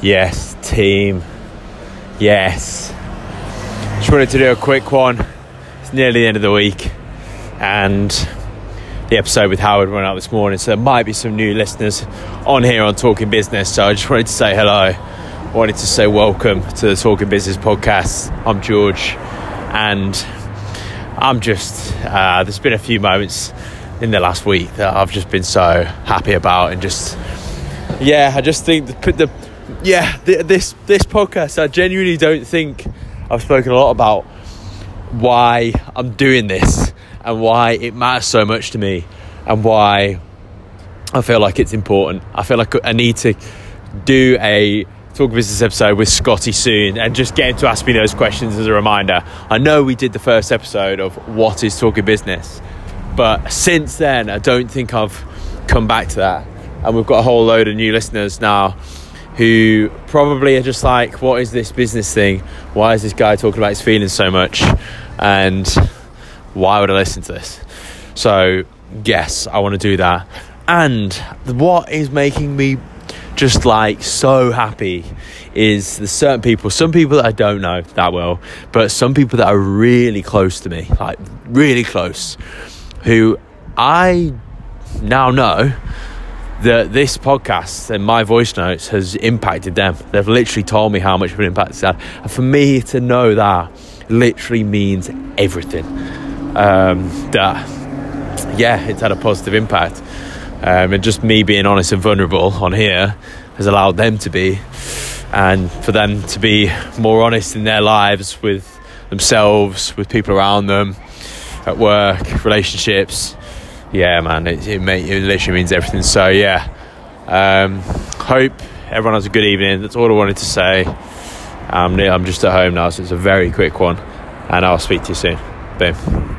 Yes, team. Yes. Just wanted to do a quick one. It's nearly the end of the week, and the episode with Howard went out this morning, so there might be some new listeners on here on Talking Business. So I just wanted to say hello. Wanted to say welcome to the Talking Business podcast. I'm George, and I'm just. Uh, there's been a few moments in the last week that I've just been so happy about, and just yeah, I just think the, the yeah, the, this this podcast, I genuinely don't think I've spoken a lot about why I'm doing this and why it matters so much to me and why I feel like it's important. I feel like I need to do a talk business episode with Scotty soon and just get him to ask me those questions as a reminder. I know we did the first episode of what is talking business, but since then I don't think I've come back to that. And we've got a whole load of new listeners now who probably are just like, what is this business thing? Why is this guy talking about his feelings so much? And why would I listen to this? So, yes, I want to do that. And what is making me just like so happy is the certain people, some people that I don't know that well, but some people that are really close to me, like really close, who I now know that this podcast and my voice notes has impacted them. They've literally told me how much of an impact it's had. And for me to know that literally means everything. Um, that, yeah, it's had a positive impact. Um, and just me being honest and vulnerable on here has allowed them to be, and for them to be more honest in their lives with themselves, with people around them, at work, relationships yeah, man, it, it, it literally means everything. So, yeah, um, hope everyone has a good evening. That's all I wanted to say. Um, I'm just at home now, so it's a very quick one, and I'll speak to you soon. Boom.